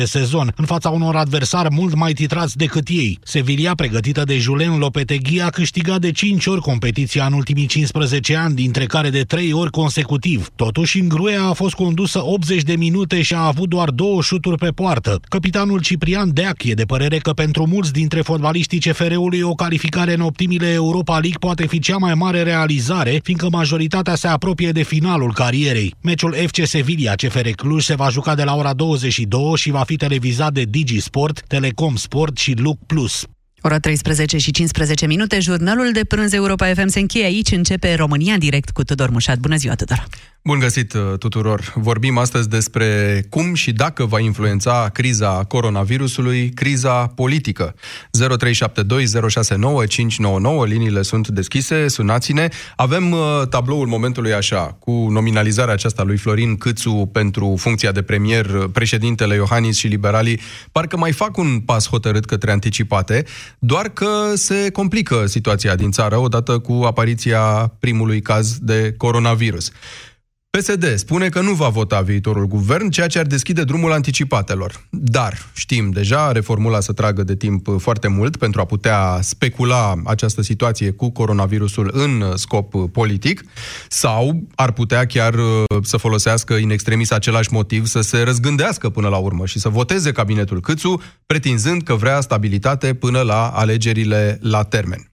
de sezon, în fața unor adversari mult mai titrați decât ei. Sevilla, pregătită de Julen Lopetegui, a câștigat de 5 ori competiția în ultimii 15 ani, dintre care de 3 ori consecutiv. Totuși, Ingruea a fost condusă 80 de minute și a avut doar două șuturi pe poartă. Capitanul Ciprian Deac e de părere că pentru mulți dintre fotbaliștii CFR-ului o calificare în optimile Europa League poate fi cea mai mare realizare, fiindcă majoritatea se apropie de finalul carierei. Meciul FC Sevilla CFR Cluj se va juca de la ora 22 și va fi televizat de Digi Sport, Telecom Sport și Look Plus. Ora 13 și 15 minute, jurnalul de prânz Europa FM se încheie aici, începe România direct cu Tudor Mușat. Bună ziua, Tudor! Bun găsit uh, tuturor! Vorbim astăzi despre cum și dacă va influența criza coronavirusului, criza politică. 0372069599, liniile sunt deschise, sunați-ne. Avem uh, tabloul momentului așa, cu nominalizarea aceasta lui Florin Câțu pentru funcția de premier, uh, președintele Iohannis și liberalii, parcă mai fac un pas hotărât către anticipate, doar că se complică situația din țară odată cu apariția primului caz de coronavirus. PSD spune că nu va vota viitorul guvern, ceea ce ar deschide drumul anticipatelor. Dar știm deja, are formula să tragă de timp foarte mult pentru a putea specula această situație cu coronavirusul în scop politic sau ar putea chiar uh, să folosească în extremis același motiv să se răzgândească până la urmă și să voteze cabinetul Câțu, pretinzând că vrea stabilitate până la alegerile la termen.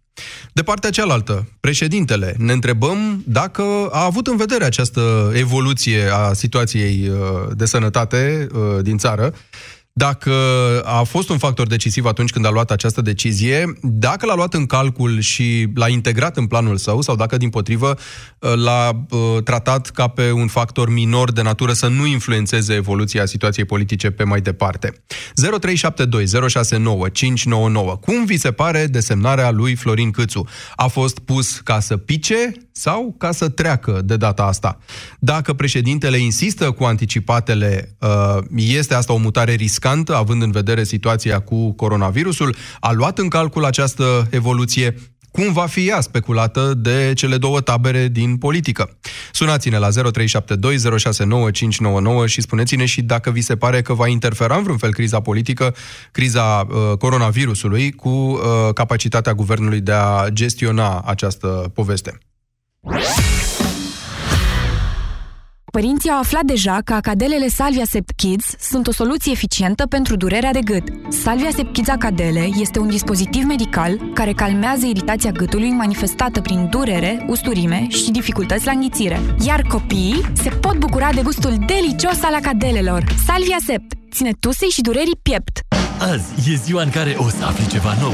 De partea cealaltă, președintele, ne întrebăm dacă a avut în vedere această evoluție a situației uh, de sănătate uh, din țară dacă a fost un factor decisiv atunci când a luat această decizie, dacă l-a luat în calcul și l-a integrat în planul său sau dacă, din potrivă, l-a uh, tratat ca pe un factor minor de natură să nu influențeze evoluția situației politice pe mai departe. 0372 Cum vi se pare desemnarea lui Florin Câțu? A fost pus ca să pice sau ca să treacă de data asta? Dacă președintele insistă cu anticipatele, uh, este asta o mutare riscantă riscantă, având în vedere situația cu coronavirusul, a luat în calcul această evoluție cum va fi ea speculată de cele două tabere din politică. Sunați-ne la 0372069599 și spuneți-ne și dacă vi se pare că va interfera în vreun fel criza politică, criza uh, coronavirusului, cu uh, capacitatea guvernului de a gestiona această poveste. Părinții au aflat deja că acadelele Salvia Sept Kids sunt o soluție eficientă pentru durerea de gât. Salvia Sept Kids Acadele este un dispozitiv medical care calmează iritația gâtului manifestată prin durere, usturime și dificultăți la înghițire. Iar copiii se pot bucura de gustul delicios al acadelelor. Salvia Sept ține tusei și durerii piept. Azi e ziua în care o să afli ceva nou.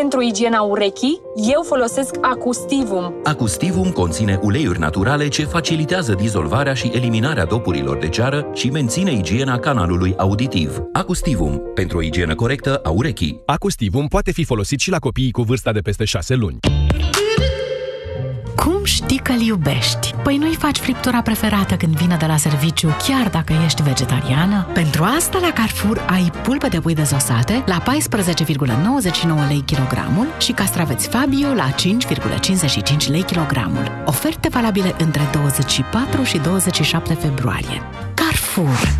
Pentru igiena urechii, eu folosesc Acustivum. Acustivum conține uleiuri naturale ce facilitează dizolvarea și eliminarea dopurilor de ceară și menține igiena canalului auditiv. Acustivum, pentru o igienă corectă a urechii. Acustivum poate fi folosit și la copiii cu vârsta de peste 6 luni. Cum știi că-l iubești? Păi nu-i faci friptura preferată când vine de la serviciu, chiar dacă ești vegetariană? Pentru asta la Carrefour ai pulpe de pui dezosate la 14,99 lei kilogramul și castraveți Fabio la 5,55 lei kilogramul. Oferte valabile între 24 și 27 februarie. Carrefour.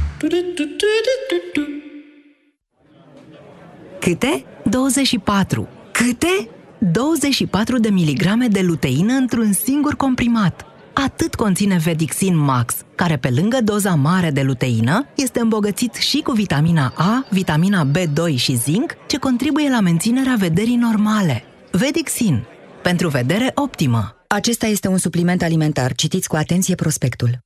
Câte? 24. Câte? 24 de miligrame de luteină într-un singur comprimat. Atât conține Vedixin Max, care pe lângă doza mare de luteină, este îmbogățit și cu vitamina A, vitamina B2 și zinc, ce contribuie la menținerea vederii normale. Vedixin. Pentru vedere optimă. Acesta este un supliment alimentar. Citiți cu atenție prospectul.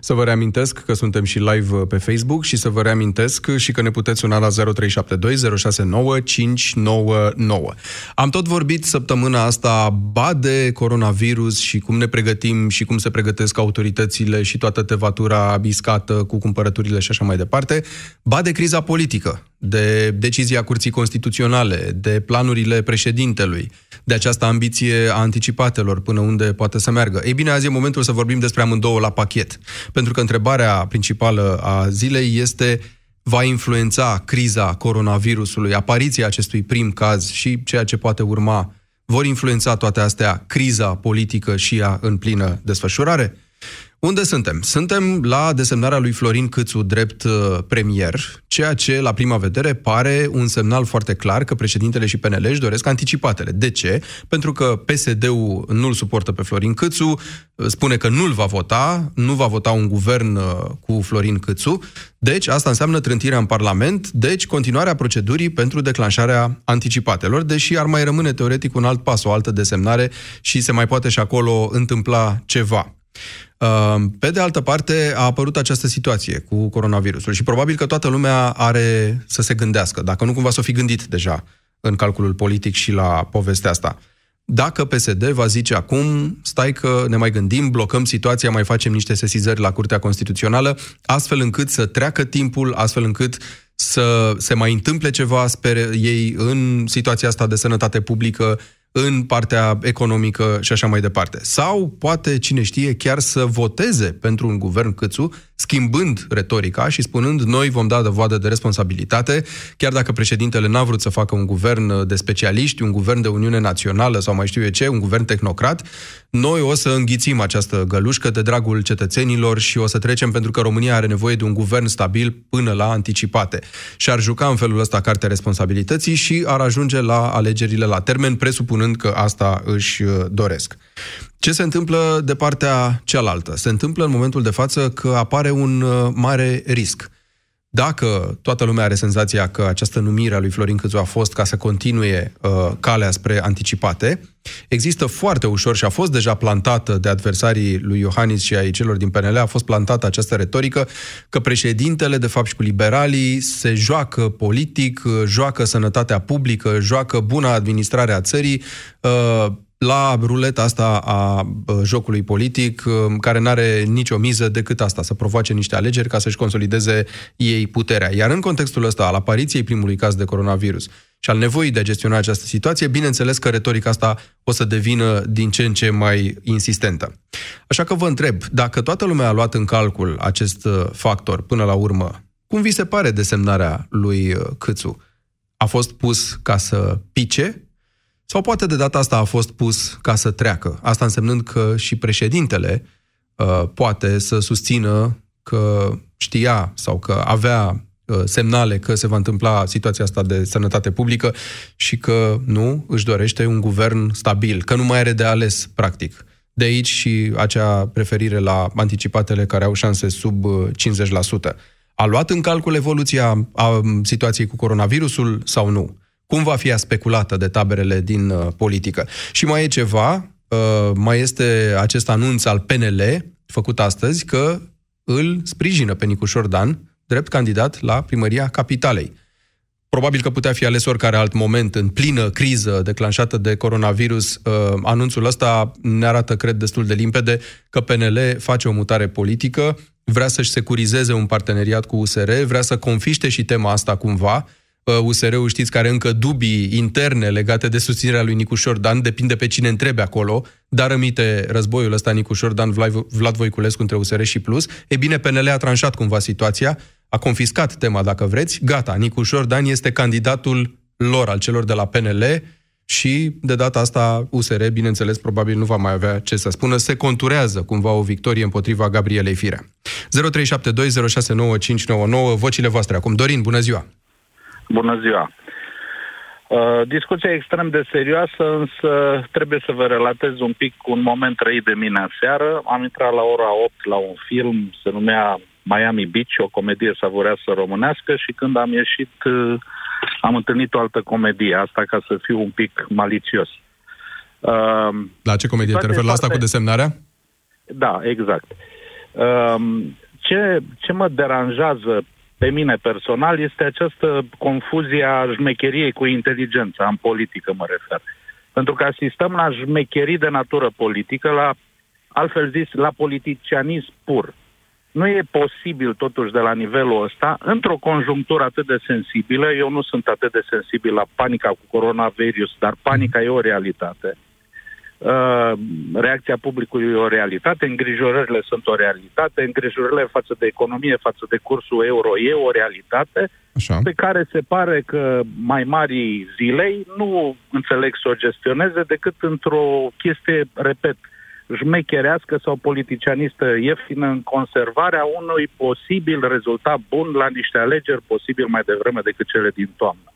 Să vă reamintesc că suntem și live uh, pe Facebook și să vă reamintesc și că ne puteți suna la 0372 Am tot vorbit săptămâna asta ba de coronavirus și cum ne pregătim și cum se pregătesc autoritățile și toată tevatura abiscată cu cumpărăturile și așa mai departe, ba de criza politică, de decizia Curții Constituționale, de planurile președintelui, de această ambiție a anticipatelor până unde poate să meargă. Ei bine, azi e momentul să vorbim despre amândouă la pachet. Pentru că întrebarea principală a zilei este va influența criza coronavirusului, apariția acestui prim caz și ceea ce poate urma, vor influența toate astea criza politică și ea în plină desfășurare? Unde suntem? Suntem la desemnarea lui Florin Câțu drept uh, premier, ceea ce, la prima vedere, pare un semnal foarte clar că președintele și PNL își doresc anticipatele. De ce? Pentru că PSD-ul nu-l suportă pe Florin Câțu, uh, spune că nu-l va vota, nu va vota un guvern uh, cu Florin Câțu, deci asta înseamnă trântirea în Parlament, deci continuarea procedurii pentru declanșarea anticipatelor, deși ar mai rămâne teoretic un alt pas, o altă desemnare și se mai poate și acolo întâmpla ceva. Ehm, pe de altă parte, a apărut această situație cu coronavirusul și probabil că toată lumea are să se gândească, dacă nu cumva să o fi gândit deja în calculul politic și la povestea asta. Dacă PSD va zice acum, stai că ne mai gândim, blocăm situația, mai facem niște sesizări la Curtea Constituțională, astfel încât să treacă timpul, astfel încât să se mai întâmple ceva, sper ei, în situația asta de sănătate publică, în partea economică și așa mai departe. Sau poate, cine știe, chiar să voteze pentru un guvern Câțu, schimbând retorica și spunând noi vom da dovadă de responsabilitate, chiar dacă președintele n-a vrut să facă un guvern de specialiști, un guvern de Uniune Națională sau mai știu eu ce, un guvern tehnocrat, noi o să înghițim această gălușcă de dragul cetățenilor și o să trecem pentru că România are nevoie de un guvern stabil până la anticipate. Și ar juca în felul ăsta cartea responsabilității și ar ajunge la alegerile la termen, presupunând că asta își uh, doresc. Ce se întâmplă de partea cealaltă? Se întâmplă în momentul de față că apare un uh, mare risc. Dacă toată lumea are senzația că această numire a lui Florin Câțu a fost ca să continue uh, calea spre anticipate, există foarte ușor și a fost deja plantată de adversarii lui Iohannis și ai celor din PNL, a fost plantată această retorică că președintele, de fapt și cu liberalii, se joacă politic, uh, joacă sănătatea publică, joacă buna administrare a țării, uh, la ruleta asta a jocului politic, care nu are nicio miză decât asta, să provoace niște alegeri ca să-și consolideze ei puterea. Iar în contextul ăsta, al apariției primului caz de coronavirus și al nevoii de a gestiona această situație, bineînțeles că retorica asta o să devină din ce în ce mai insistentă. Așa că vă întreb, dacă toată lumea a luat în calcul acest uh, factor până la urmă, cum vi se pare desemnarea lui uh, Câțu? A fost pus ca să pice sau poate de data asta a fost pus ca să treacă. Asta însemnând că și președintele uh, poate să susțină că știa sau că avea uh, semnale că se va întâmpla situația asta de sănătate publică și că nu își dorește un guvern stabil, că nu mai are de ales, practic. De aici și acea preferire la anticipatele care au șanse sub 50%. Uh, a luat în calcul evoluția a um, situației cu coronavirusul sau nu? Cum va fi speculată de taberele din uh, politică. Și mai e ceva, uh, mai este acest anunț al PNL, făcut astăzi, că îl sprijină pe Nicușor Dan drept candidat la primăria capitalei. Probabil că putea fi ales oricare alt moment în plină criză declanșată de coronavirus. Uh, anunțul ăsta ne arată, cred, destul de limpede că PNL face o mutare politică, vrea să-și securizeze un parteneriat cu USR, vrea să confiște și tema asta cumva, USR-ul știți care încă dubii interne legate de susținerea lui Nicușor Dan, depinde pe cine întrebe acolo, dar rămite războiul ăsta Nicușor Dan, Vlad Voiculescu între USR și Plus. E bine, PNL a tranșat cumva situația, a confiscat tema dacă vreți, gata, Nicușor Dan este candidatul lor, al celor de la PNL, și de data asta USR, bineînțeles, probabil nu va mai avea ce să spună, se conturează cumva o victorie împotriva Gabrielei Firea. 0372069599, vocile voastre acum. Dorin, bună ziua! Bună ziua! Uh, discuția extrem de serioasă, însă trebuie să vă relatez un pic un moment trăit de mine aseară. Am intrat la ora 8 la un film, se numea Miami Beach, o comedie savureasă românească și când am ieșit uh, am întâlnit o altă comedie, asta ca să fiu un pic malițios. Uh, la ce comedie? Te referi la asta cu desemnarea? Da, exact. Uh, ce, ce mă deranjează pe mine personal este această confuzie a șmecheriei cu inteligența, în politică mă refer. Pentru că asistăm la șmecherii de natură politică, la, altfel zis, la politicianism pur. Nu e posibil, totuși, de la nivelul ăsta, într-o conjunctură atât de sensibilă, eu nu sunt atât de sensibil la panica cu coronavirus, dar panica e o realitate Uh, reacția publicului e o realitate, îngrijorările sunt o realitate, îngrijorările față de economie, față de cursul euro e o realitate Așa. pe care se pare că mai mari zilei nu înțeleg să o gestioneze decât într-o chestie, repet, jmecherească sau politicianistă ieftină în conservarea unui posibil rezultat bun la niște alegeri posibil mai devreme decât cele din toamnă.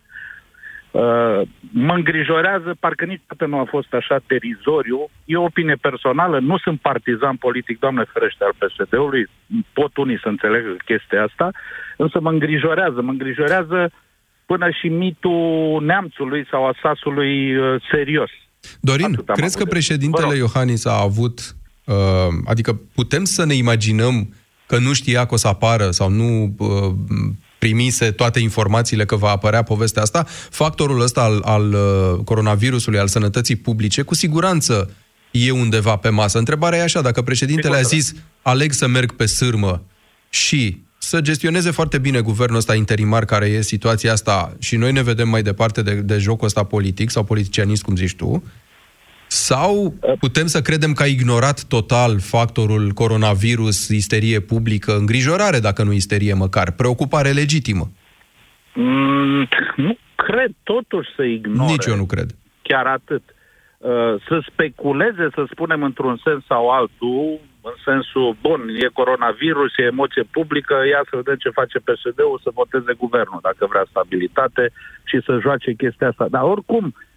Uh, mă îngrijorează, parcă niciodată nu a fost așa terizoriu. E o opinie personală, nu sunt partizan politic, doamne ferește, al PSD-ului, pot unii să înțelegă chestia asta, însă mă îngrijorează, mă îngrijorează până și mitul neamțului sau a sasului uh, serios. Dorin, Atât crezi că președintele Iohannis a avut, uh, adică putem să ne imaginăm că nu știa că o să apară sau nu uh, primise toate informațiile că va apărea povestea asta, factorul ăsta al, al uh, coronavirusului, al sănătății publice, cu siguranță e undeva pe masă. Întrebarea e așa, dacă președintele a zis aleg să merg pe sârmă și să gestioneze foarte bine guvernul ăsta interimar care e situația asta și noi ne vedem mai departe de, de jocul ăsta politic sau politicianist, cum zici tu, sau putem să credem că a ignorat total factorul coronavirus, isterie publică, îngrijorare, dacă nu isterie măcar, preocupare legitimă? Mm, nu cred totuși să ignore. Nici eu nu cred. Chiar atât. Uh, să speculeze, să spunem, într-un sens sau altul, în sensul, bun, e coronavirus, e emoție publică, ia să vedem ce face PSD-ul, să voteze guvernul, dacă vrea stabilitate și să joace chestia asta. Dar oricum, uh, Uh,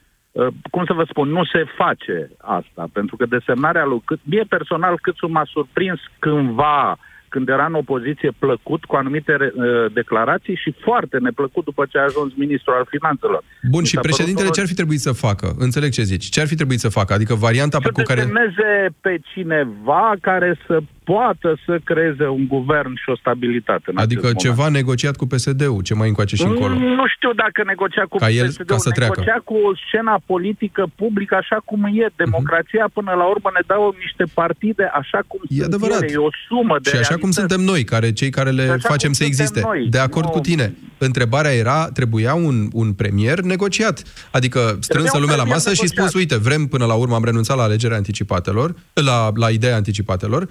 cum să vă spun, nu se face asta, pentru că desemnarea lui Cât, mie personal cât m-a surprins cândva când era în opoziție plăcut cu anumite uh, declarații și foarte neplăcut după ce a ajuns ministrul al finanțelor. Bun, și președintele ce ar fi trebuit să facă? Înțeleg ce zici. Ce ar fi trebuit să facă? Adică varianta pe cu care... Să pe cineva care să poată să creeze un guvern și o stabilitate. În adică ceva moment. negociat cu PSD-ul, ce mai încoace și încolo. Nu știu dacă negocia cu ca el, PSD-ul, ca să treacă. negocia cu scena politică publică așa cum e. Democrația, uh-huh. până la urmă, ne dau niște partide așa cum e sunt adevărat. ele. E o sumă de Și așa cum suntem noi, care cei care le facem să existe. Noi. De acord nu... cu tine. Întrebarea era, trebuia un, un premier negociat. Adică strânsă lumea la masă negociat. și spus, uite, vrem până la urmă, am renunțat la alegerea anticipatelor, la, la ideea anticipatelor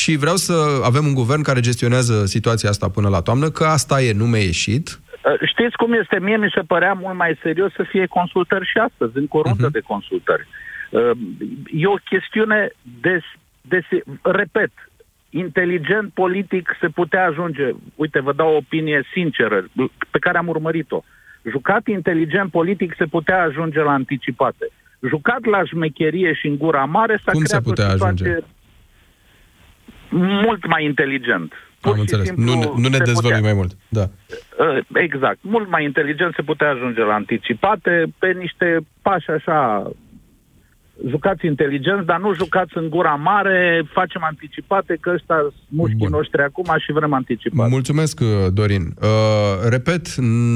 și vreau să avem un guvern care gestionează situația asta până la toamnă, că asta e, nu mi-a ieșit. Uh, știți cum este? Mie mi se părea mult mai serios să fie consultări și astăzi, în curundă uh-huh. de consultări. Uh, e o chestiune de, de, repet, inteligent politic se putea ajunge, uite, vă dau o opinie sinceră, pe care am urmărit-o. Jucat inteligent politic se putea ajunge la anticipate. Jucat la șmecherie și în gura mare s-a Cum creat se putea o situație ajunge? Mult mai inteligent. Pur Am înțeles. Nu, nu ne dezvălui mai mult. Da. Uh, exact. Mult mai inteligent se putea ajunge la anticipate pe niște pași așa jucați inteligenți, dar nu jucați în gura mare, facem anticipate, că ăsta sunt mușchii noștri acum și vrem anticipat. Mulțumesc, uh, Dorin. Uh, repet,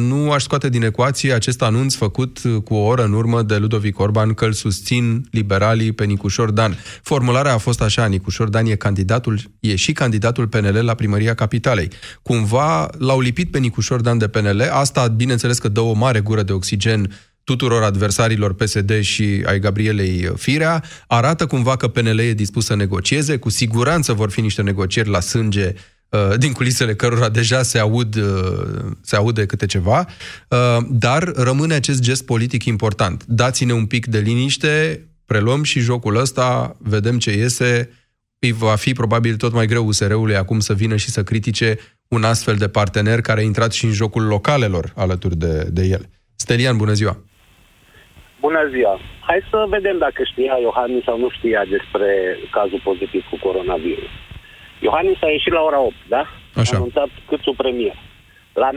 nu aș scoate din ecuație acest anunț făcut uh, cu o oră în urmă de Ludovic Orban că îl susțin liberalii pe Nicușor Dan. Formularea a fost așa, Nicușor Dan e candidatul, e și candidatul PNL la primăria capitalei. Cumva l-au lipit pe Nicușor Dan de PNL, asta bineînțeles că dă o mare gură de oxigen tuturor adversarilor PSD și ai Gabrielei Firea, arată cumva că PNL e dispus să negocieze, cu siguranță vor fi niște negocieri la sânge uh, din culisele cărora deja se aud uh, se aude câte ceva, uh, dar rămâne acest gest politic important. Dați-ne un pic de liniște, preluăm și jocul ăsta, vedem ce iese, îi va fi probabil tot mai greu USR-ului acum să vină și să critique un astfel de partener care a intrat și în jocul localelor alături de, de el. Stelian, bună ziua! Bună ziua! Hai să vedem dacă știa Iohannis sau nu știa despre cazul pozitiv cu coronavirus. Iohannis a ieșit la ora 8, da? Așa. A anunțat câțu premier. La 9.45,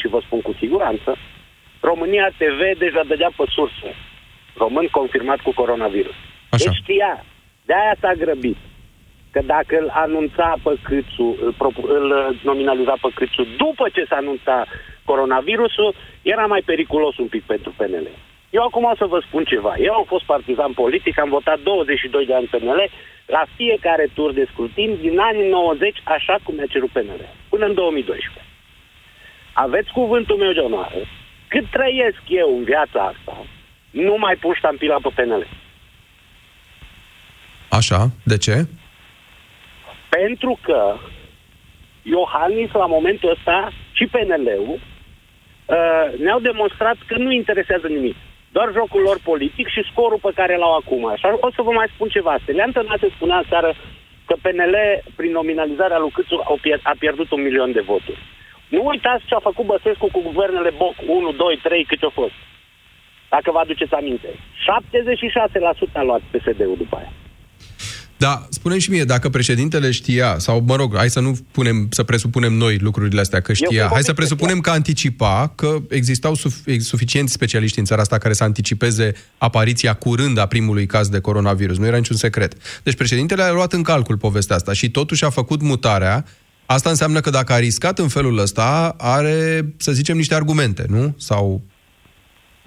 și vă spun cu siguranță, România TV deja dădea pe sursă. Român confirmat cu coronavirus. Așa. Deci știa. De-aia s-a grăbit. Că dacă îl anunța pe Câțu, îl, propu- îl nominaliza pe Câțu după ce s-a anunțat coronavirusul, era mai periculos un pic pentru PNL. Eu acum o să vă spun ceva. Eu am fost partizan politic, am votat 22 de ani PNL la fiecare tur de scrutin din anii 90, așa cum mi-a cerut PNL, până în 2012. Aveți cuvântul meu de onoare. Cât trăiesc eu în viața asta, nu mai pun ștampila pe PNL. Așa, de ce? Pentru că Iohannis, la momentul ăsta, și PNL-ul, uh, ne-au demonstrat că nu interesează nimic. Doar jocul lor politic și scorul pe care l-au acum. Așa, o să vă mai spun ceva. Stelian Tănase spunea seară că PNL, prin nominalizarea lui Câțu, au pier- a pierdut un milion de voturi. Nu uitați ce a făcut Băsescu cu guvernele Boc 1, 2, 3, cât a fost. Dacă vă aduceți aminte. 76% a luat PSD-ul după aia. Da, spune și mie, dacă președintele știa, sau mă rog, hai să nu punem, să presupunem noi lucrurile astea că știa, sunt hai să convins că presupunem că anticipa, că existau suf- suficienți specialiști în țara asta care să anticipeze apariția curând a primului caz de coronavirus. Nu era niciun secret. Deci președintele a luat în calcul povestea asta și totuși a făcut mutarea. Asta înseamnă că dacă a riscat în felul ăsta, are, să zicem, niște argumente, nu? Sau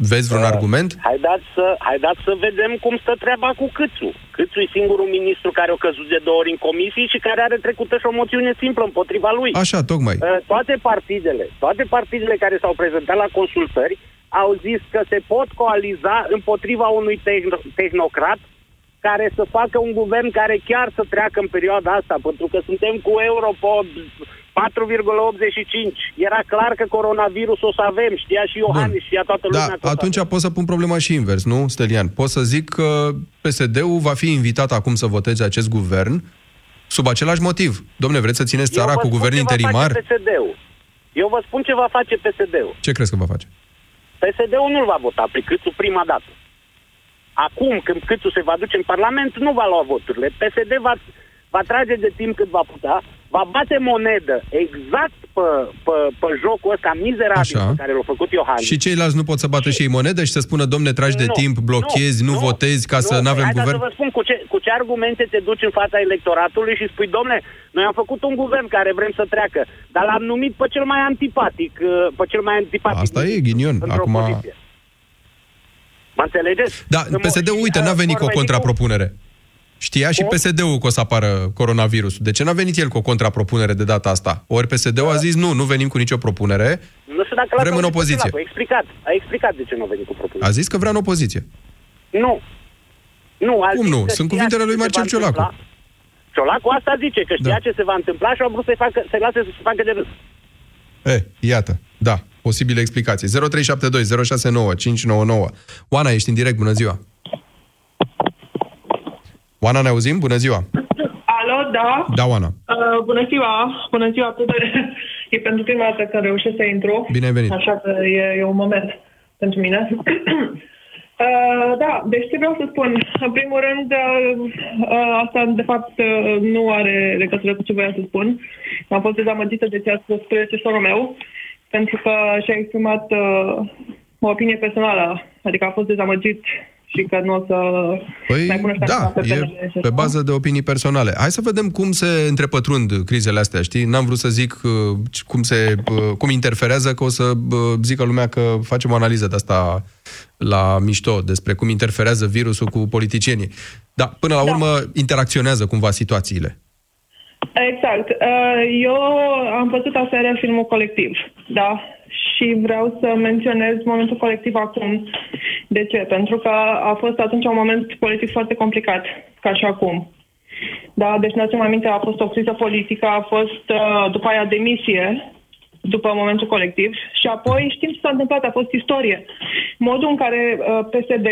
vezi vreun argument? Haideți să, haideți să vedem cum stă treaba cu Câțu. Câțu e singurul ministru care a căzut de două ori în comisii și care are trecută și o moțiune simplă împotriva lui. Așa, tocmai. Uh, Toate partidele, toate partidele care s-au prezentat la consultări au zis că se pot coaliza împotriva unui tehno- tehnocrat care să facă un guvern care chiar să treacă în perioada asta, pentru că suntem cu Europod 4,85. Era clar că coronavirus o să avem, știa și Iohannis, știa toată lumea. Da, că o să atunci pot să pun problema și invers, nu, Stelian? Pot să zic că PSD-ul va fi invitat acum să voteze acest guvern sub același motiv. Domne, vreți să țineți țara Eu vă cu spun guvern ce va interimar? face PSD-ul. Eu vă spun ce va face PSD-ul. Ce crezi că va face? PSD-ul nu-l va vota pe Câțu prima dată. Acum, când Câțu se va duce în Parlament, nu va lua voturile. PSD va, va trage de timp cât va putea, va bate monedă exact pe, pe, pe jocul ăsta mizerabil Așa. pe care l-a făcut Iohannis. Și ceilalți nu pot să bată și ei monedă și să spună, domne, tragi de Nu, timp, blochezi, nu, votezi ca să nu nu avem Hai, dar guvern? să vă spun cu ce, cu ce argumente te duci în fața electoratului și spui, domne, noi am făcut un guvern care vrem să treacă, dar l-am numit pe cel mai antipatic, uh, pe cel mai antipatic. Asta e ghinion. într-o Acum... poziție. Mă înțelegeți? Da, În PSD-ul, mo- uite, n-a uh, venit cu o vor veni contrapropunere. Știa și Cum? PSD-ul că o să apară coronavirusul. De ce n-a venit el cu o contrapropunere de data asta? Ori PSD-ul a zis, nu, nu venim cu nicio propunere, Nu știu dacă l-ați Vrem în auzit pe opoziție. Ciolacu. A explicat, a explicat de ce nu a venit cu propunere. a zis că vrea în opoziție. Nu. Nu, a Cum zis nu? că Sunt știa cuvintele ce lui se Marcel va Ciolacu. întâmpla. Ciolacu asta zice, că știa Da. ce se va întâmpla și au vrut să-i, facă, să-i lase să se facă de râs. E, iată, da, posibile explicații. 0372 069 599. Oana, ești în direct, bună ziua. Oana, ne auzim? Bună ziua. Alo, da. Da, Oana. Uh, bună ziua, bună ziua tuturor. E pentru prima dată când reușesc să intru. Bine ai venit. Așa că e, e un moment pentru mine. Uh, da, deci ce vreau să spun? În primul rând, uh, uh, asta de fapt uh, nu are legătură cu ce vreau să spun. Am fost dezamăgită de ce a spus predecesorul meu, pentru că și-a exprimat uh, o opinie personală, adică a fost dezamăgit și că nu o să Păi, mai pună da, pe PNL e și pe așa. bază de opinii personale. Hai să vedem cum se întrepătrund crizele astea, știi? N-am vrut să zic uh, cum, se, uh, cum interferează, că o să uh, zică lumea că facem o analiză de asta la mișto, despre cum interferează virusul cu politicienii. Dar, până la urmă, interacționează cumva situațiile. Exact. Uh, Eu am văzut aseară filmul colectiv, da? Și vreau să menționez momentul colectiv acum. De ce? Pentru că a fost atunci un moment politic foarte complicat, ca și acum. Da, deci ne aducem aminte, a fost o criză politică, a fost uh, după aia demisie, după momentul colectiv și apoi știm ce s-a întâmplat, a fost istorie. Modul în care uh, PSD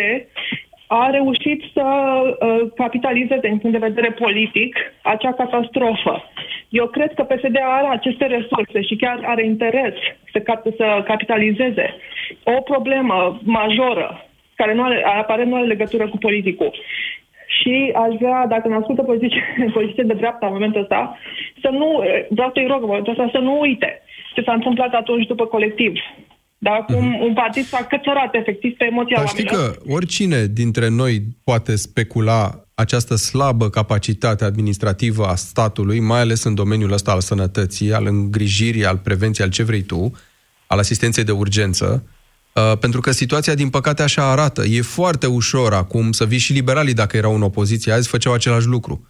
a reușit să uh, capitalizeze din punct de vedere politic acea catastrofă. Eu cred că PSD are aceste resurse și chiar are interes să, cap- să capitalizeze o problemă majoră care nu are, aparent nu are legătură cu politicul. Și aș vrea, dacă ne ascultă politicieni politici de dreapta în momentul ăsta, să nu, vreau să-i rog în momentul ăsta să nu uite ce s-a întâmplat atunci după colectiv. Da, cum un partid s-a cățărat efectiv pe emoția Dar știi oamenilor. că oricine dintre noi poate specula această slabă capacitate administrativă a statului, mai ales în domeniul ăsta al sănătății, al îngrijirii, al prevenției, al ce vrei tu, al asistenței de urgență, uh, pentru că situația, din păcate, așa arată. E foarte ușor acum să vii și liberalii, dacă erau în opoziție, azi făceau același lucru.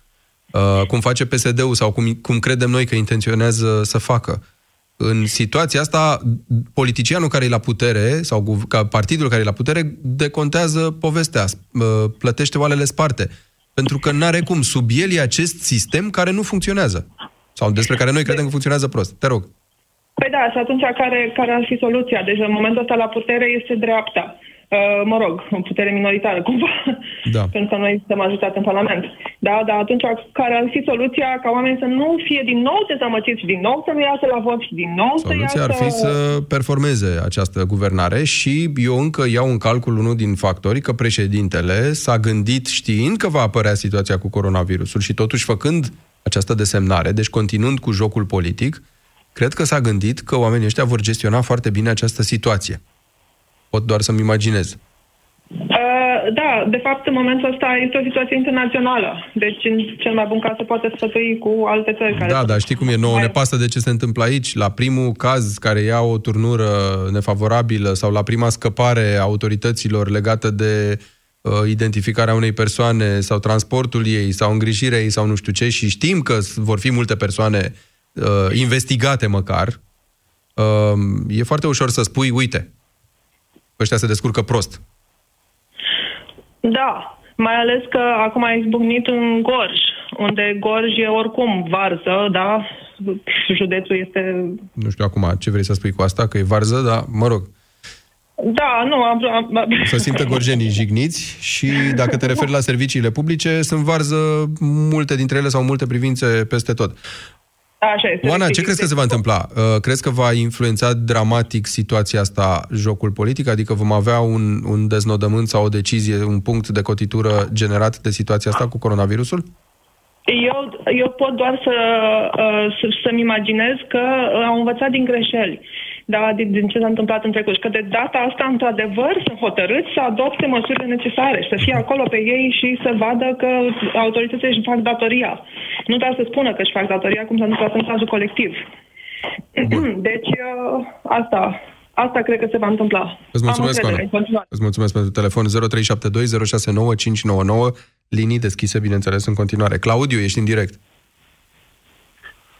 Uh, cum face PSD-ul sau cum, cum credem noi că intenționează să facă. În situația asta, politicianul care e la putere, sau guv- ca partidul care e la putere, decontează povestea, uh, plătește oalele sparte. Pentru că n-are cum. Sub el e acest sistem care nu funcționează. Sau despre care noi credem că funcționează prost. Te rog. Păi da, și atunci care, care ar fi soluția? Deci în momentul ăsta la putere este dreapta. Uh, mă rog, în putere minoritară cumva, Da. pentru că noi suntem ajutați în Parlament. Da, dar atunci care ar fi soluția ca oamenii să nu fie din nou dezamăgiți și din nou să nu iasă la vot și din nou să Soluția iasă... ar fi să performeze această guvernare și eu încă iau în calcul unul din factorii că președintele s-a gândit știind că va apărea situația cu coronavirusul și totuși făcând această desemnare, deci continuând cu jocul politic, cred că s-a gândit că oamenii ăștia vor gestiona foarte bine această situație. Pot doar să-mi imaginez. Uh, da, de fapt, în momentul ăsta este o situație internațională. Deci, în cel mai bun caz, se poate sfătui cu alte țări care... Da, dar știi cum e, nouă ne pasă de ce se întâmplă aici. La primul caz care ia o turnură nefavorabilă sau la prima scăpare a autorităților legată de uh, identificarea unei persoane sau transportul ei sau îngrijirea ei sau nu știu ce și știm că s- vor fi multe persoane uh, investigate măcar, uh, e foarte ușor să spui, uite, ăștia se descurcă prost. Da, mai ales că acum a izbucnit în Gorj, unde Gorj e oricum varză, da? Județul este... Nu știu acum ce vrei să spui cu asta, că e varză, dar mă rog. Da, nu, am... am... să simtă gorjenii jigniți și dacă te referi la serviciile publice, sunt varză multe dintre ele sau multe privințe peste tot. Așa este. Oana, ce crezi că se va întâmpla? Uh, Crezi că va influența dramatic situația asta jocul politic? Adică vom avea un, un deznodământ sau o decizie, un punct de cotitură generat de situația asta cu coronavirusul? Eu, eu pot doar să, uh, să, să-mi imaginez că uh, au învățat din greșeli. Da, din, din ce s-a întâmplat în trecut. Și că de data asta, într-adevăr, sunt hotărâți să adopte măsurile necesare și să fie acolo pe ei și să vadă că autoritățile își fac datoria. Nu doar să spună că își fac datoria, cum s-a întâmplat în cazul colectiv. Deci, uh, asta, asta cred că se va întâmpla. Îți mulțumesc, Am încredere Oana. în continuare. Îți mulțumesc pentru telefon 0372 069 599, linii deschise, bineînțeles, în continuare. Claudiu, ești în direct.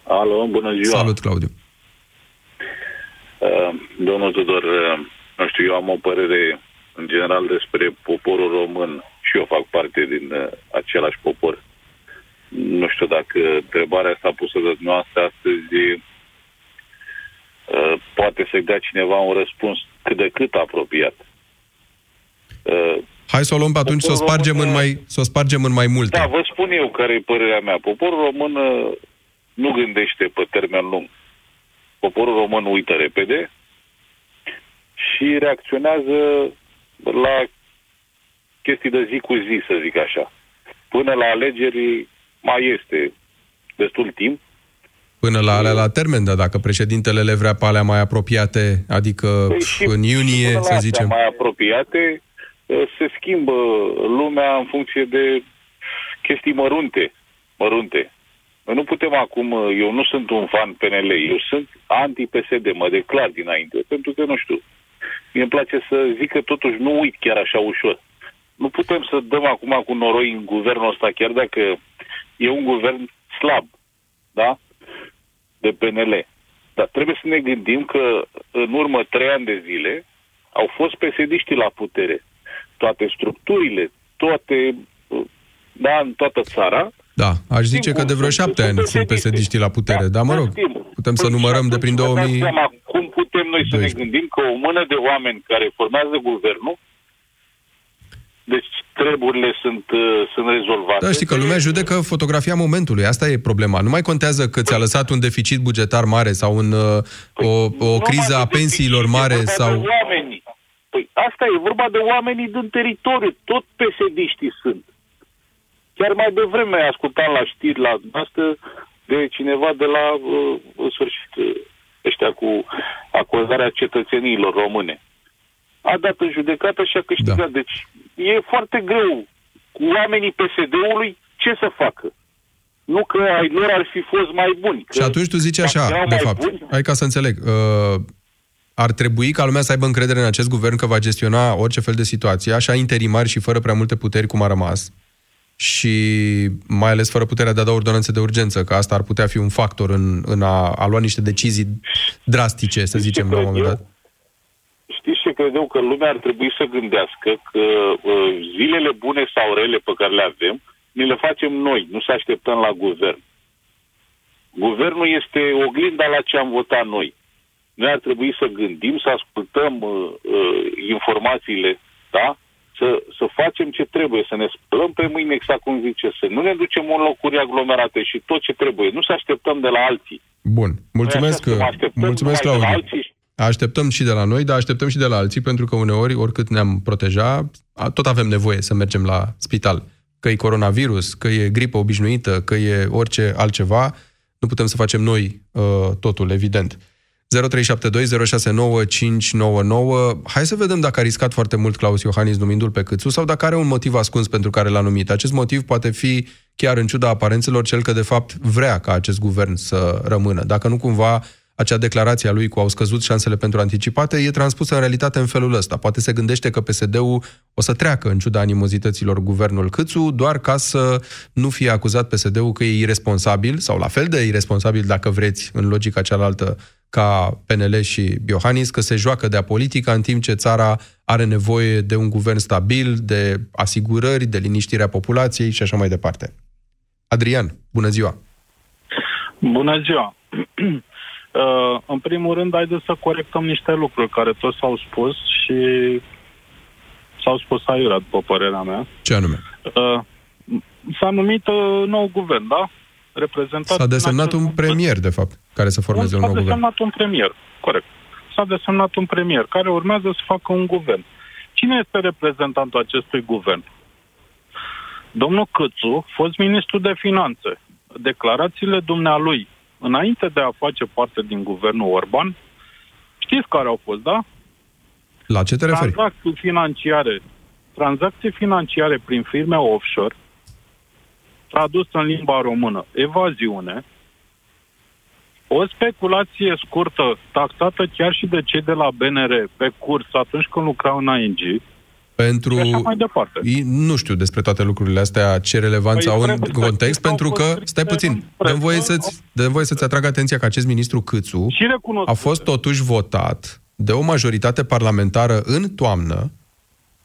Alo, bună ziua. Salut, Claudiu. Uh, domnul Tudor, uh, nu știu, eu am o părere în general despre poporul român și eu fac parte din uh, același popor. Nu știu dacă întrebarea asta pusă de dumneavoastră astăzi uh, poate să-i dea cineva un răspuns cât de cât apropiat. Uh, Hai să o luăm pe atunci, să o Poporul spargem în român, mai, să o spargem în mai multe. Da, vă spun eu care e părerea mea. Poporul român uh, nu gândește pe termen lung. Poporul român uită repede și reacționează la chestii de zi cu zi, să zic așa. Până la alegeri mai este destul timp. Până la alea la termen, dar dacă președintele le vrea pe alea mai apropiate, adică pf, în iunie, Păi Până la să astea zicem. mai apropiate, uh, se schimbă lumea în funcție de chestii mărunte. Mărunte. Noi nu putem acum, uh, eu nu sunt un fan PNL, eu sunt anti-PSD, mă declar dinainte, pentru că, nu știu, mie îmi place să zic că totuși nu uit chiar așa ușor. Nu putem să dăm acum cu noroi în guvernul ăsta, chiar dacă e un guvern slab, da? De PNL. Dar trebuie să ne gândim că în urmă trei ani de zile au fost psd la putere. Toate structurile, toate, uh, da, în toată țara, Da, aș zice că de vreo șapte ani sunt psd la putere, dar mă rog, putem să numărăm de prin Vă dați 2000... seama cum putem noi să ne gândim că o mână de oameni care formează guvernul, deci treburile sunt, uh, sunt rezolvate. Da, știi că lumea judecă fotografia momentului, asta e problema. Nu mai contează că ți-a lăsat un deficit bugetar mare sau un, uh, o, o criză a pensiilor mare Păi, E vorba sau... de oameni. Păi Păi asta e vorba de oamenii din teritoriu, tot psd sunt. Chiar mai devreme ascultam la știri la asta de cineva de la, uh, în sfârșit, uh, ăștia cu acuzarea cetățeniilor române. A dat în judecată și a câștigat. Da. Deci e foarte greu cu oamenii PSD-ului ce să facă. Nu că ai lor ar fi fost mai buni. Și atunci tu zici așa, de fapt, buni, hai ca să înțeleg, uh, ar trebui ca lumea să aibă încredere în acest guvern că va gestiona orice fel de situație, așa interimari și fără prea multe puteri cum a rămas, și mai ales fără puterea de a da ordonanțe de urgență, că asta ar putea fi un factor în, în a, a lua niște decizii drastice, să zicem, la un moment dat. Știți ce cred eu? Că lumea ar trebui să gândească că uh, zilele bune sau rele pe care le avem, ne le facem noi, nu să așteptăm la guvern. Guvernul este oglinda la ce am votat noi. Noi ar trebui să gândim, să ascultăm uh, uh, informațiile, da? Să, să facem ce trebuie, să ne spălăm pe mâini, exact cum zice, să nu ne ducem în locuri aglomerate și tot ce trebuie. Nu să așteptăm de la alții. Bun. Mulțumesc, mulțumesc Claudiu. Așteptăm și de la noi, dar așteptăm și de la alții, pentru că uneori, oricât ne-am proteja, tot avem nevoie să mergem la spital. Că e coronavirus, că e gripă obișnuită, că e orice altceva, nu putem să facem noi uh, totul, evident. 0372069599. Hai să vedem dacă a riscat foarte mult Claus Iohannis numindu-l pe Câțu sau dacă are un motiv ascuns pentru care l-a numit. Acest motiv poate fi, chiar în ciuda aparențelor, cel că de fapt vrea ca acest guvern să rămână. Dacă nu cumva acea declarație a lui cu au scăzut șansele pentru anticipate e transpusă în realitate în felul ăsta. Poate se gândește că PSD-ul o să treacă în ciuda animozităților guvernul Câțu, doar ca să nu fie acuzat PSD-ul că e irresponsabil, sau la fel de irresponsabil, dacă vreți, în logica cealaltă, ca PNL și Iohannis, că se joacă de-a politica în timp ce țara are nevoie de un guvern stabil, de asigurări, de liniștirea populației și așa mai departe. Adrian, bună ziua! Bună ziua! Uh, în primul rând, haideți să corectăm niște lucruri care toți s-au spus și s-au spus aiurea, după părerea mea. Ce anume? Uh, s-a numit uh, nou guvern, da? Reprezentat s-a desemnat un premier, de fapt, care să formeze un, un nou guvern. S-a desemnat un premier, corect. S-a desemnat un premier care urmează să facă un guvern. Cine este reprezentantul acestui guvern? Domnul Câțu, fost ministru de finanțe. Declarațiile dumnealui înainte de a face parte din guvernul Orban, știți care au fost, da? La ce te referi? Tranzacții financiare, tranzacții financiare prin firme offshore, tradus în limba română, evaziune, o speculație scurtă, taxată chiar și de cei de la BNR pe curs atunci când lucrau în ING, pentru... Și așa mai departe. Nu știu despre toate lucrurile astea, ce relevanță păi, au în context, pentru că, stai puțin, dăm voie, să-ți, dăm voie să-ți atrag atenția că acest ministru Câțu a fost totuși votat de o majoritate parlamentară în toamnă,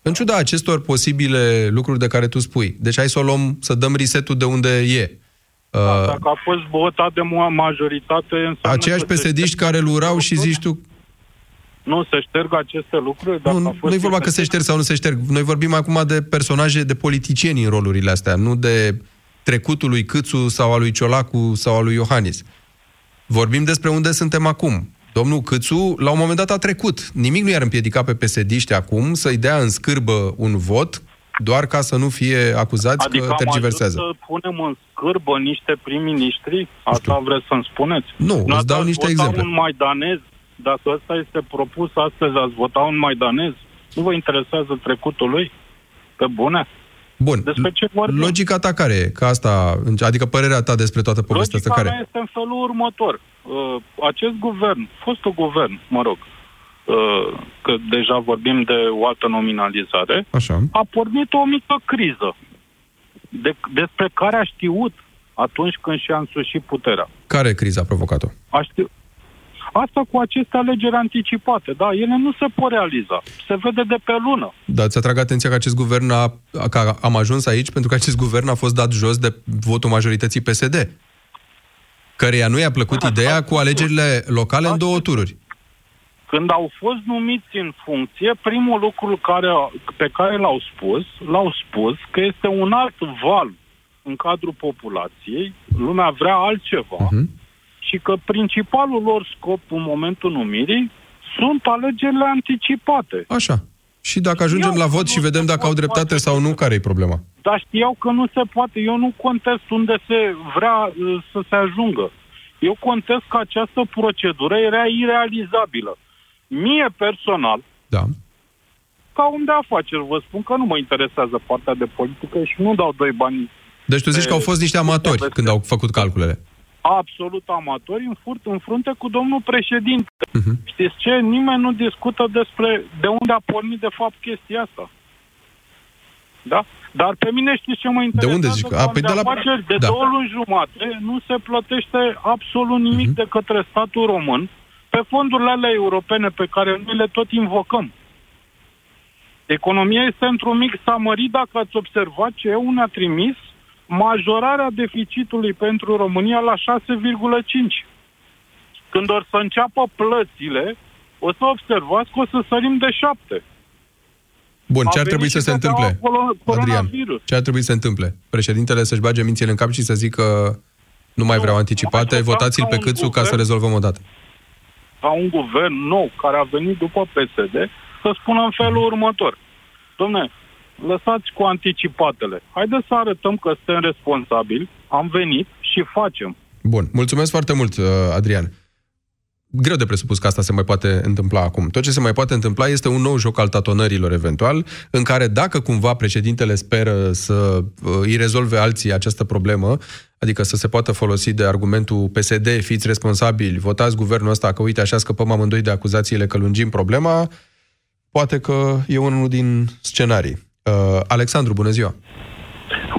în ciuda acestor posibile lucruri de care tu spui. Deci hai să o luăm, să dăm resetul de unde e. Da, uh, dacă a fost votat de majoritate... Aceiași psd care îl urau și zici tu nu se șterg aceste lucruri. Dacă nu, nu e vorba că se șterg sau nu se șterg. Noi vorbim acum de personaje, de politicieni în rolurile astea, nu de trecutul lui Câțu sau al lui Ciolacu sau al lui Iohannis. Vorbim despre unde suntem acum. Domnul Câțu, la un moment dat, a trecut. Nimic nu i-ar împiedica pe psd să-i dea în scârbă un vot, doar ca să nu fie acuzați adică că tergiversează. Adică să punem în scârbă niște prim-ministri? Asta vreți să-mi spuneți? Nu, nu îți dau niște exemple. un maidanez dacă ăsta este propus astăzi, ați vota un maidanez? Nu vă interesează trecutul lui? Pe bune? Bun. Despre ce vorbim? Logica ta care e? Că asta, adică părerea ta despre toată povestea asta care? Logica este în felul următor. Uh, acest guvern, fostul guvern, mă rog, uh, că deja vorbim de o altă nominalizare, Așa. a pornit o mică criză de, despre care a știut atunci când și-a însușit puterea. Care criza a provocat-o? A știut, Asta cu aceste alegeri anticipate, da, ele nu se pot realiza. Se vede de pe lună. Da, ți atrag atenția că acest guvern a, că am ajuns aici pentru că acest guvern a fost dat jos de votul majorității PSD, căreia nu i-a plăcut da, ideea cu alegerile locale în două tururi. Când au fost numiți în funcție, primul lucru care, pe care l-au spus, l-au spus că este un alt val în cadrul populației, lumea vrea altceva, uh-huh și că principalul lor scop în momentul numirii sunt alegerile anticipate. Așa. Și dacă ajungem Eu la vot și vedem dacă au dreptate sau nu, care e problema? Dar știau că nu se poate. Eu nu contest unde se vrea uh, să se ajungă. Eu contest că această procedură era irealizabilă. Mie personal, da. ca om de afaceri, vă spun că nu mă interesează partea de politică și nu dau doi bani Deci tu zici pe- că au fost niște amatori pe- când au făcut calculele. Absolut amatori în, furt, în frunte cu domnul președinte. Mhm. Știți ce? Nimeni nu discută despre de unde a pornit de fapt chestia asta. Da? Dar pe mine știți ce mă interesează? unde zici? ca A, om păi de de la- afaceri, de da. două luni jumate nu se plătește absolut nimic Mhm. de către statul român pe fondurile alea europene pe care noi le tot invocăm. Economia este într-un mic s-a mărit, dacă ați observat ce EU ne-a trimis, majorarea deficitului pentru România la 6,5. Când or să înceapă plățile, o să observați că o să sărim de 7. Bun, A ce ar venit trebui să și se întâmple? cădeaua colo- Adrian, coronavirus. ce ar trebui să se întâmple? Președintele să-și bage mințile în cap și să zică nu mai vreau anticipate, așteptam votați-l ca pe un câțu ca să guvern- rezolvăm odată. ca un guvern nou care a venit după PSD să spună în felul următor. Domne, lăsați cu anticipatele. Haideți să arătăm că suntem responsabili, am venit și facem. Bun, mulțumesc foarte mult, uh, Adrian. Greu de presupus că asta se mai poate întâmpla acum. Tot ce se mai poate întâmpla este un nou joc al tatonărilor, eventual, în care dacă cumva președintele speră să uh, îi rezolve alții această problemă, adică să se poată folosi de argumentul PSD, fiți responsabili, votați guvernul ăsta, că uite, așa scăpăm amândoi de acuzațiile că lungim problema, poate că e unul din scenarii. Uh, Alexandru, bună ziua!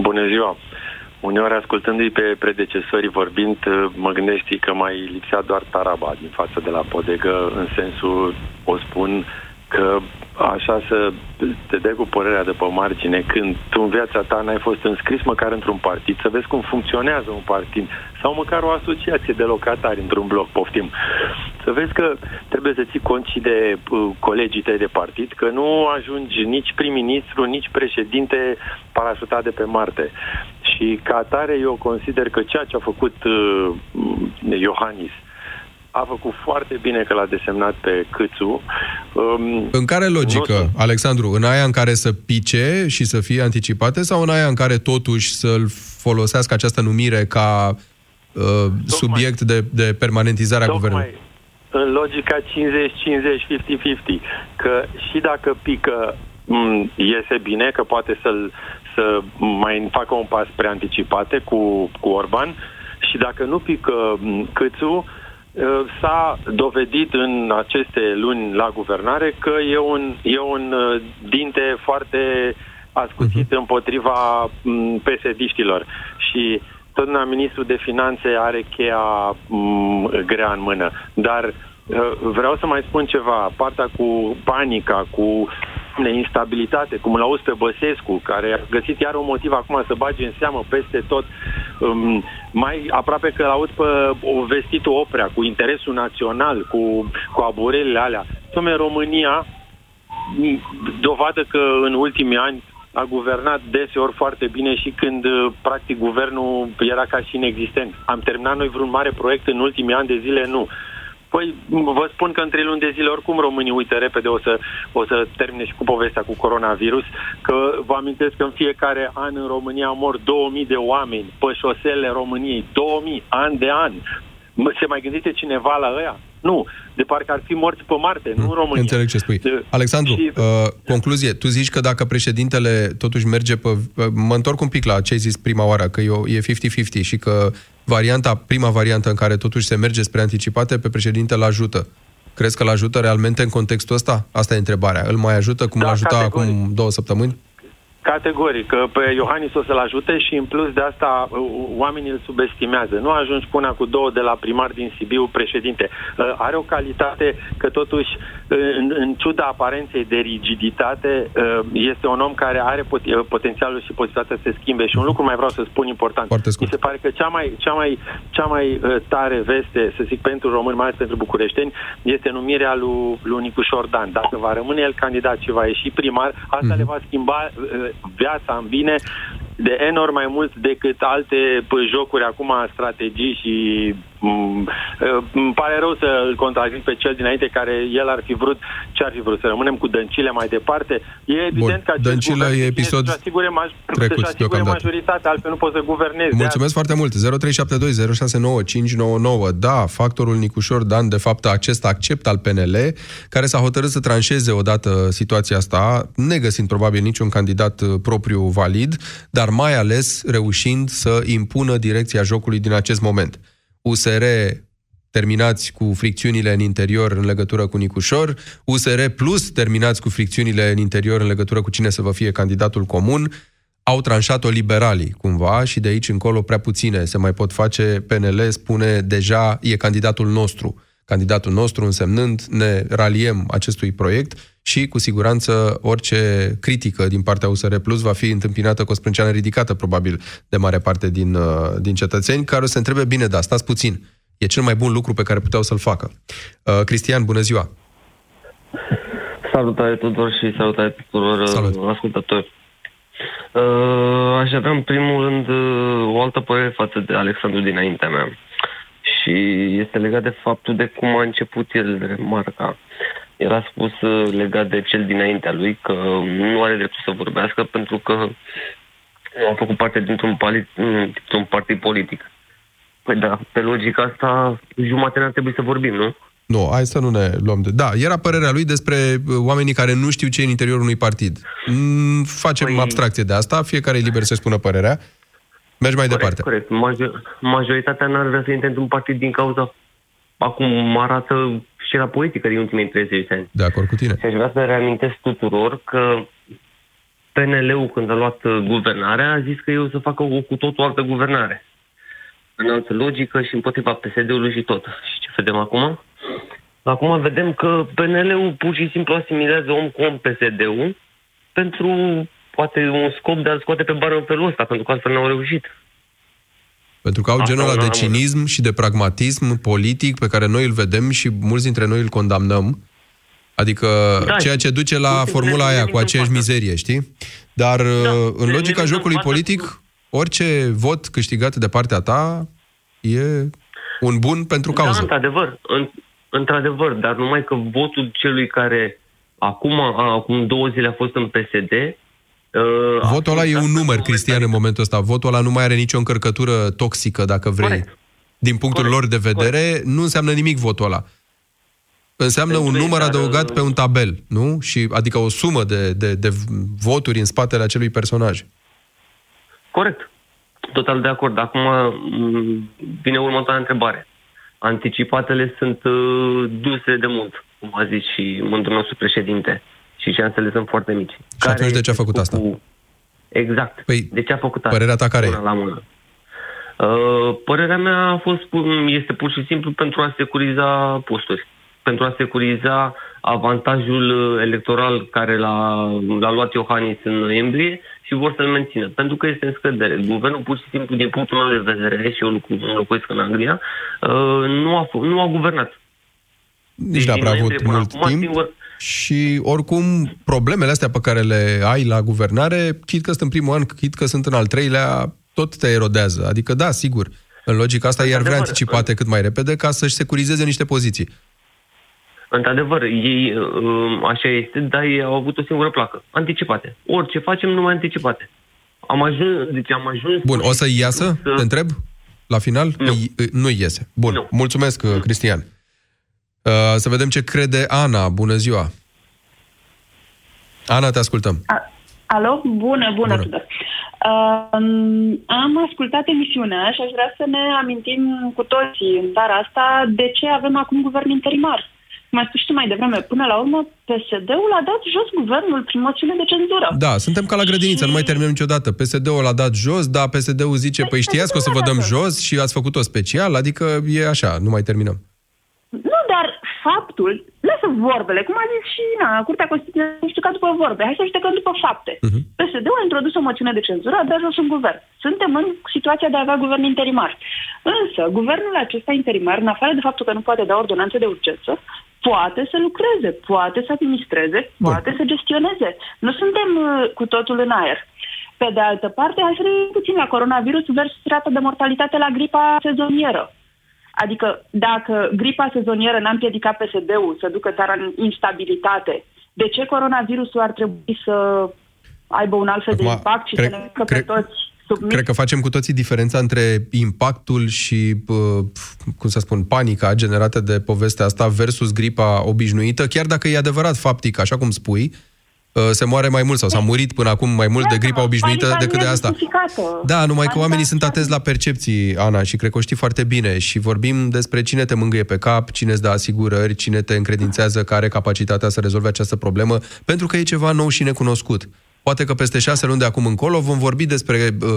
Bună ziua! Uneori, ascultându-i pe predecesorii vorbind, mă gândești că mai lipsea doar taraba din față de la podegă, în sensul, o spun, că așa să te dai cu părerea de pe margine când tu în viața ta n-ai fost înscris măcar într-un partid, să vezi cum funcționează un partid sau măcar o asociație de locatari într-un bloc, poftim. Să vezi că trebuie să ții cont și de uh, colegii tăi de partid, că nu ajungi nici prim-ministru, nici președinte parașutat de pe Marte. Și ca atare eu consider că ceea ce a făcut uh, Iohannis a făcut foarte bine că l-a desemnat pe Câțu. Um, În care logică, nu- Alexandru? În aia în care să pice și să fie anticipate sau în aia în care totuși să-l folosească această numire ca uh, subiect de, de permanentizare a guvernului? în logica 50-50, 50-50, că și dacă pică m, iese bine, că poate să-l, să mai facă un pas preanticipate cu, cu Orban și dacă nu pică m, Câțu, uh, s-a dovedit în aceste luni la guvernare că e un, e un uh, dinte foarte ascuțit uh-huh. împotriva m, PSD-știlor. Și totdeauna ministrul de finanțe are cheia m, grea în mână. Dar uh, vreau să mai spun ceva. Partea cu panica, cu instabilitate, cum l-auzi pe Băsescu, care a găsit iar un motiv acum să bage în seamă peste tot, um, mai aproape că l-aud pe o vestitul oprea, cu interesul național, cu, cu aburelile alea. Dom'le, România, m, dovadă că în ultimii ani a guvernat deseori foarte bine și când, uh, practic, guvernul era ca și inexistent. Am terminat noi vreun mare proiect în ultimii ani de zile? Nu. Păi vă spun că în trei luni de zile oricum românii uită repede, o să, o să termine și cu povestea cu coronavirus, că vă amintesc că în fiecare an în România mor 2000 de oameni pe șosele României, 2000, an de an. Mă, Se mai gândite cineva la ăia? Nu, de parcă ar fi morți pe Marte, nu în România. Înțeleg ce spui. Alexandru, și- uh, concluzie. Tu zici că dacă președintele totuși merge pe... uh, Mă întorc un pic la ce ai zis prima oară, că e o- e 50-50 și că varianta, prima variantă în care totuși se merge spre anticipate, pe președinte îl ajută. Crezi că îl ajută realmente în contextul ăsta? Asta e întrebarea. Îl mai ajută cum Da, l-a ajutat categoric. acum două săptămâni? Categoric, că pe Iohannis o să-l ajute și în plus de asta uh, oamenii îl subestimează. Nu ajungi până cu două de la primar din Sibiu președinte. Uh, Are o calitate că totuși, uh, în, în ciuda aparenței de rigiditate, uh, este un om care are pot- uh, potențialul și posibilitatea să se schimbe. Și un lucru mai vreau să spun important. Mi se pare că cea mai, cea mai, cea mai uh, tare veste, să zic, pentru români, mai ales pentru bucureșteni, este numirea lui, lui Nicu Șordan. Dacă va rămâne el candidat și va ieși primar, asta Mhm. le va schimba uh, viața în bine de enorm mai mult decât alte pă, jocuri acum, strategii și Mm, uh, Îmi pare rău să îl contrazic pe cel dinainte care el ar fi vrut, ce ar fi vrut, să rămânem cu dăncile mai departe. E evident că acest Dăncilă guvern e episod să-și asigure, maj- trecut să-și asigure deocamdată. majoritatea, altfel nu poți să guvernezi. Mulțumesc foarte mult. 0372069599. Da, factorul Nicușor Dan, de fapt, acest accept al PNL, care s-a hotărât să tranșeze odată situația asta, negăsind probabil niciun candidat uh, propriu valid, dar mai ales reușind să impună direcția jocului din acest moment. USR terminați cu fricțiunile în interior în legătură cu Nicușor, USR Plus terminați cu fricțiunile în interior în legătură cu cine să vă fie candidatul comun, au tranșat-o liberalii, cumva, și de aici încolo prea puține se mai pot face. PNL spune deja e candidatul nostru. Candidatul nostru însemnând ne raliem acestui proiect și cu siguranță orice critică din partea USR Plus va fi întâmpinată cu o sprânceană ridicată probabil de mare parte din, uh, din cetățeni care o să întrebe bine, da, stați puțin. E cel mai bun lucru pe care puteau să-l facă. Uh, Cristian, bună ziua! Salutare tuturor și salutare tuturor Salut. ascultători. Uh, aș avea în primul rând uh, o altă părere față de Alexandru dinaintea mea. Și este legat de faptul de cum a început el remarca. Era spus uh, legat de cel dinaintea lui că nu are dreptul să vorbească pentru că nu a făcut parte dintr-un, pali- dintr-un partid politic. Păi da, pe logica asta, jumătate n-ar trebui să vorbim, nu? Nu, hai să nu ne luăm de... Da, era părerea lui despre uh, oamenii care nu știu ce e în interiorul unui partid. Mm, Facem păi... abstracție de asta, fiecare e liber să spună părerea. Mergi mai departe. Corect. Major- majoritatea n-ar vrea să intre într-un partid din cauza acum arată scena politică din ultimii 30 de ani. De acord cu tine. Și aș vrea să reamintesc tuturor că PNL-ul, când a luat uh, guvernarea, a zis că eu o să facă o cu totul altă guvernare. În altă logică și împotriva PSD-ului și tot. Și ce vedem acum? Acum vedem că PNL-ul pur și simplu asimilează om cu om PSD-ul pentru poate un scop de a scoate pe bară în felul ăsta, pentru că altfel n-au reușit. Pentru că au Asta genul ăla una de la mână. cinism și de pragmatism politic pe care noi îl vedem și mulți dintre noi îl condamnăm. Adică Da, ceea ce duce la nu se formula vede aia nimic cu în aceeași față. mizerie, știi? Dar da, în ne- logica ne- jocului în față- politic, orice vot câștigat de partea ta e un bun pentru Da, cauză. într-adevăr, în, într-adevăr, dar numai că votul celui care acum, a, acum două zile a fost în PSD, uh, Votul ăla e un număr, Cristian, în momentul ăsta. Votul ăla nu mai are nicio încărcătură toxică, dacă vrei. Corect. Din punctul lor de vedere, nu înseamnă nimic votul ăla. Înseamnă un Pentru ei, număr dar, adăugat uh, pe un tabel, nu? Și, adică o sumă de, de, de voturi în spatele acelui personaj. Corect. Total de acord. Acum m, vine următoarea întrebare. Anticipatele sunt uh, duse de mult, cum a zis și mândrul nostru președinte. Și șansele sunt foarte mici. Și atunci de ce a făcut asta? Exact. Păi, de ce a făcut asta? părerea ta care e? Una la mână. Uh, părerea mea a fost, pu- este pur și simplu pentru a securiza posturi. Pentru a securiza avantajul uh, electoral care l-a, l-a luat Iohannis în noiembrie și vor să-l mențină. Pentru că este în scădere. Guvernul, pur și simplu, din punctul meu de vedere, și eu locu- locuiesc în Anglia, uh, nu, a, f- nu a guvernat. Nici n-a din prea avut noiembrie până mult acum, timp. singur- Și oricum, problemele astea pe care le ai la guvernare, chit că sunt în primul an, chit că sunt în al treilea, tot te erodează. Adică, da, sigur, în logica asta, iar vrea Într-adevăr, anticipate cât mai repede ca să-și securizeze niște poziții. Într-adevăr, ei, uh, așa este, dar ei au avut o singură placă. Anticipate. Orice facem, numai anticipate. Am ajuns, deci am ajuns... Bun, o să iasă? Te întreb? La final? Nu, nu iese. Bun, nu. mulțumesc, nu. Cristian. Uh, să vedem ce crede Ana. Bună ziua! Ana, te ascultăm. Alo? Bună, bună, bună. Tudor. Uh, am ascultat emisiunea și aș vrea să ne amintim cu toții în țara asta de ce avem acum guvern interimar. Cum ai spus și tu mai devreme, până la urmă PSD-ul a dat jos guvernul prin moțiune de cenzură. Da, suntem ca la grădiniță, și... nu mai terminăm niciodată. PSD-ul l-a dat jos, da, PSD-ul zice, păi știați că o să vă dăm jos și ați făcut-o special, adică e așa, nu mai terminăm. Nu, dar faptul, lasă vorbele, cum a zis și na, Curtea Constituțională a judecat după vorbe, hai să judecăm după fapte. Uh-huh. PSD-ul a introdus o moțiune de cenzură, a dat jos un guvern. Suntem în situația de a avea guvern interimar. Însă, guvernul acesta interimar, în afară de faptul că nu poate da ordonanțe de urgență, poate să lucreze, poate să administreze, poate să gestioneze. Nu suntem uh, cu totul în aer. Pe de altă parte, hai să revenim puțin la coronavirus versus rata de mortalitate la gripa sezonieră. Adică dacă gripa sezonieră n-a împiedicat PSD-ul să ducă țara în instabilitate, de ce coronavirusul ar trebui să aibă un alt fel Acum, de impact și cred- să ne ducă cred- pe toți sub mic? Cred că facem cu toții diferența între impactul și, uh, cum să spun, panica generată de povestea asta versus gripa obișnuită, chiar dacă e adevărat faptic, așa cum spui, uh, se moare mai mult sau s-a murit până acum mai mult de gripa obișnuită Panica decât nu de e asta. justificată. Da, numai că Panica- oamenii sunt atenți la percepții, Ana, și cred că o știi foarte bine. Și vorbim despre cine te mângâie pe cap, cine îți dă asigurări, cine te încredințează că are capacitatea să rezolve această problemă, pentru că e ceva nou și necunoscut. Poate că peste șase luni de acum încolo vom vorbi despre uh,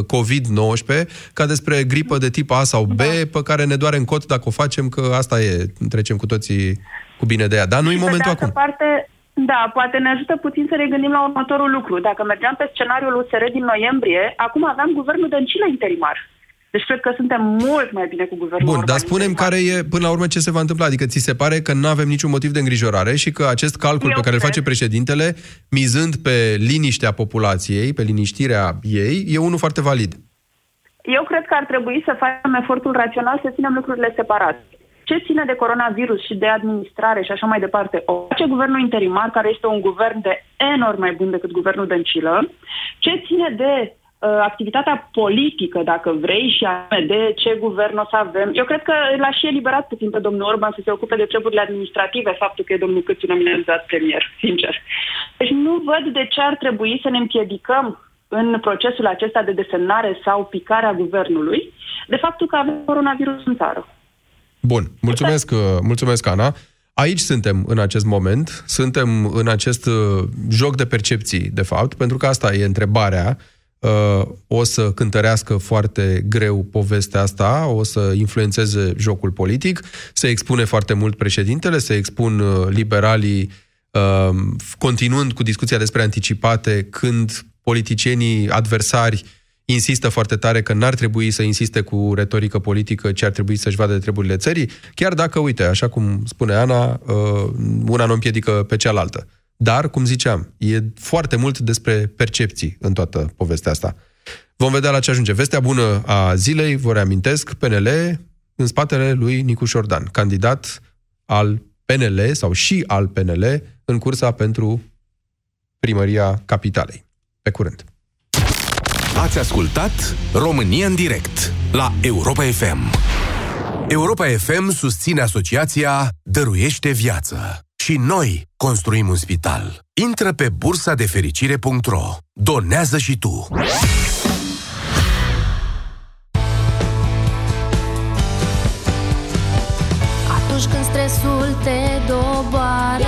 COVID-19 ca despre gripă de tip A sau B, pe care ne doare în cot dacă o facem, că asta e, trecem cu toții cu bine de ea. Dar nu e Și pe momentul de altă acum. parte, da, poate ne ajută puțin să regândim la următorul lucru. Dacă mergeam pe scenariul USR din noiembrie, acum aveam guvernul Dăncilă interimar. Deci cred că suntem mult mai bine cu guvernul Bun, Orban dar spunem interimar. care e, până la urmă, ce se va întâmpla. Adică ți se pare că nu avem niciun motiv de îngrijorare și că acest calcul Eu pe care îl cred. face președintele, mizând pe liniștea populației, pe liniștirea ei, e unul foarte valid. Eu cred că ar trebui să facem efortul rațional să ținem lucrurile separate. Ce ține de coronavirus și de administrare și așa mai departe, o face guvernul interimar, care este un guvern de enorm mai bun decât guvernul Dăncilă. Ce ține de uh, activitatea politică, dacă vrei, și anume de ce guvern o să avem. Eu cred că l-a și eliberat puțin pe domnul Orban să se ocupe de treburile administrative, faptul că e domnul Câțu nominalizat premier, sincer. Deci nu văd de ce ar trebui să ne împiedicăm în procesul acesta de desemnare sau picare a guvernului de faptul că avem coronavirus în țară. Bun, mulțumesc, uh, mulțumesc Ana. Aici suntem în acest moment, suntem în acest uh, joc de percepții, de fapt, pentru că asta e întrebarea. Uh, O să cântărească foarte greu povestea asta, o să influențeze jocul politic, se expune foarte mult președintele, se expun uh, liberalii uh, continuând cu discuția despre anticipate, când politicienii adversari insistă foarte tare că n-ar trebui să insiste cu retorică politică, ci ar trebui să-și vadă de treburile țării, chiar dacă, uite, așa cum spune Ana, uh, una nu împiedică pe cealaltă. Dar, cum ziceam, e foarte mult despre percepții în toată povestea asta. Vom vedea la ce ajunge. Vestea bună a zilei, vă reamintesc, PNL în spatele lui Nicuș Șordan, candidat al PNL sau și al PNL în cursa pentru primăria capitalei. Pe curând! Ați ascultat România în direct la Europa FM. Europa FM susține asociația Dăruiește Viață. Și noi construim un spital. Intră pe bursa de fericire.ro. Donează și tu. Atunci când stresul te doboară Ești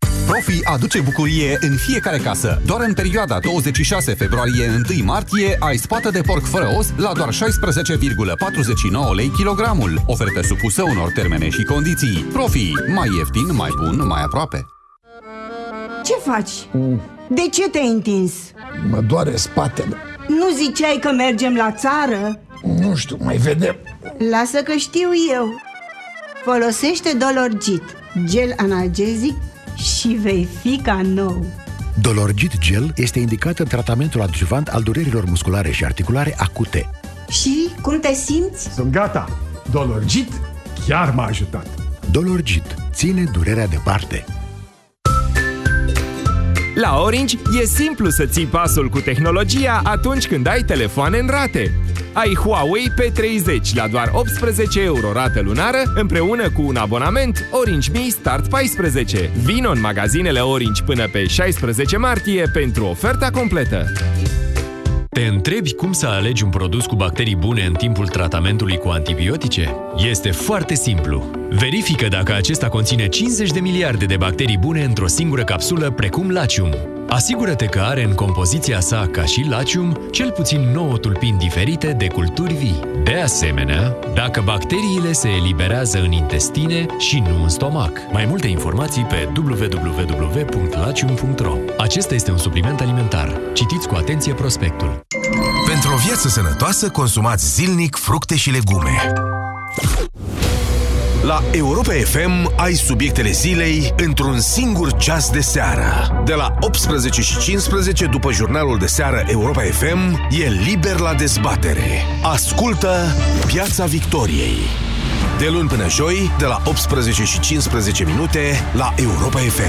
Profi aduce bucurie în fiecare casă. Doar în perioada 26 februarie-1 martie ai spată de porc fără os la doar 16,49 lei kilogramul. Ofertă supusă unor termene și condiții. Profi, mai ieftin, mai bun, mai aproape. Ce faci? De ce te-ai întins? Mă doare spatele. Nu ziceai că mergem la țară? Nu știu, mai vedem. Lasă că știu eu. Folosește Dolorgit, gel analgezic și vei fi ca nou. Dolorgit Gel este indicat în tratamentul adjuvant al durerilor musculare și articulare acute. Și cum te simți? Sunt gata. Dolorgit chiar m-a ajutat. Dolorgit ține durerea departe. La Orange e simplu să ții pasul cu tehnologia atunci când ai telefoane în rate. Ai Huawei P30 la doar 18 euro rată lunară împreună cu un abonament Orange Me Start 14. Vino în magazinele Orange până pe 16 martie pentru oferta completă. Te întrebi cum să alegi un produs cu bacterii bune în timpul tratamentului cu antibiotice? Este foarte simplu. Verifică dacă acesta conține 50 de miliarde de bacterii bune într-o singură capsulă, precum Lacium. Asigură-te că are în compoziția sa, ca și Lacium, cel puțin 9 tulpini diferite de culturi vii. De asemenea, dacă bacteriile se eliberează în intestine și nu în stomac. Mai multe informații pe www.lacium.ro Acesta este un supliment alimentar. Citiți cu atenție prospectul. Pentru o viață sănătoasă, consumați zilnic fructe și legume. La Europa FM ai subiectele zilei într-un singur ceas de seară. De la 18 și 15 după jurnalul de seară Europa FM e liber la dezbatere. Ascultă Piața Victoriei. De luni până joi, de la 18 și 15 minute la Europa FM.